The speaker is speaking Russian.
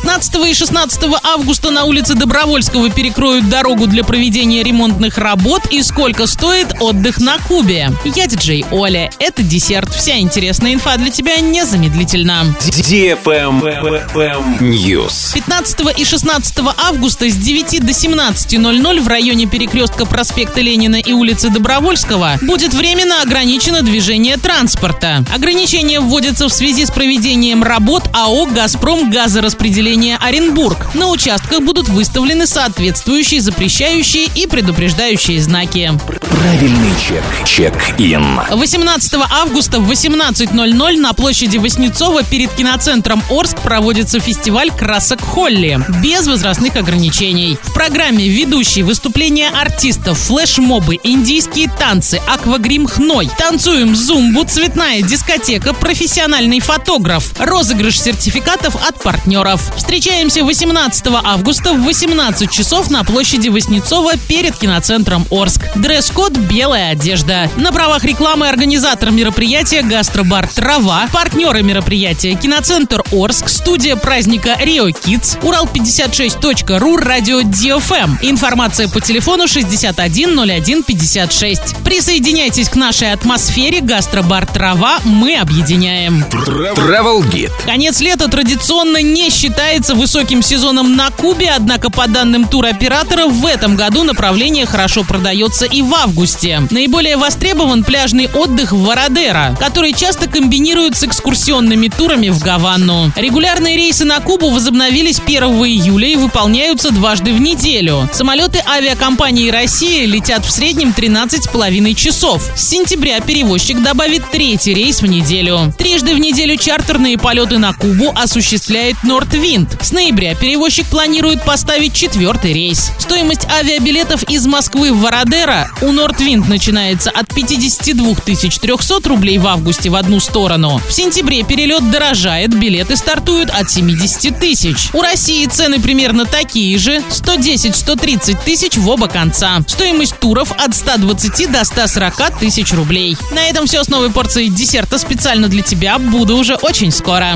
15 и 16 августа на улице Добровольского перекроют дорогу для проведения ремонтных работ и сколько стоит отдых на Кубе. Я диджей Оля. Это десерт. Вся интересная инфа для тебя незамедлительно. News. 15 и 16 августа с 9 до 17.00 в районе перекрестка проспекта Ленина и улицы Добровольского будет временно ограничено движение транспорта. Ограничения вводятся в связи с проведением работ АО «Газпром» газораспределение Оренбург. На участках будут выставлены соответствующие запрещающие и предупреждающие знаки. Правильный чек. Чек-ин. 18 августа в 18.00 на площади Воснецова перед киноцентром Орск проводится фестиваль красок Холли без возрастных ограничений. В программе ведущие выступления артистов, флешмобы, индийские танцы, аквагрим хной, танцуем зумбу, цветная дискотека, профессиональный фотограф, розыгрыш сертификатов от партнеров. Встречаемся 18 августа в 18 часов на площади Воснецова перед киноцентром Орск. Дресс-код «Белая одежда». На правах рекламы организатор мероприятия «Гастробар Трава», партнеры мероприятия «Киноцентр Орск», студия праздника «Рио Китс», Урал56.ру, радио DFM. Информация по телефону 610156. Присоединяйтесь к нашей атмосфере «Гастробар Трава». Мы объединяем. Travel Guide. Конец лета традиционно не считается высоким сезоном на Кубе, однако по данным туроператора в этом году направление хорошо продается и в августе. Наиболее востребован пляжный отдых в Вородеро, который часто комбинируют с экскурсионными турами в Гаванну. Регулярные рейсы на Кубу возобновились 1 июля и выполняются дважды в неделю. Самолеты авиакомпании «Россия» летят в среднем 13,5 часов. С сентября перевозчик добавит третий рейс в неделю. Трижды в неделю чартерные полеты на Кубу осуществляет Нортвинд. С ноября перевозчик планирует поставить четвертый рейс. Стоимость авиабилетов из Москвы в Вородеро у Нортвинд начинается от 52 300 рублей в августе в одну сторону. В сентябре перелет дорожает, билеты стартуют от 70 тысяч. У России цены примерно такие же – 110-130 тысяч в оба конца. Стоимость туров от 120 до 140 тысяч рублей. На этом все с новой порцией десерта специально для тебя. Буду уже очень скоро.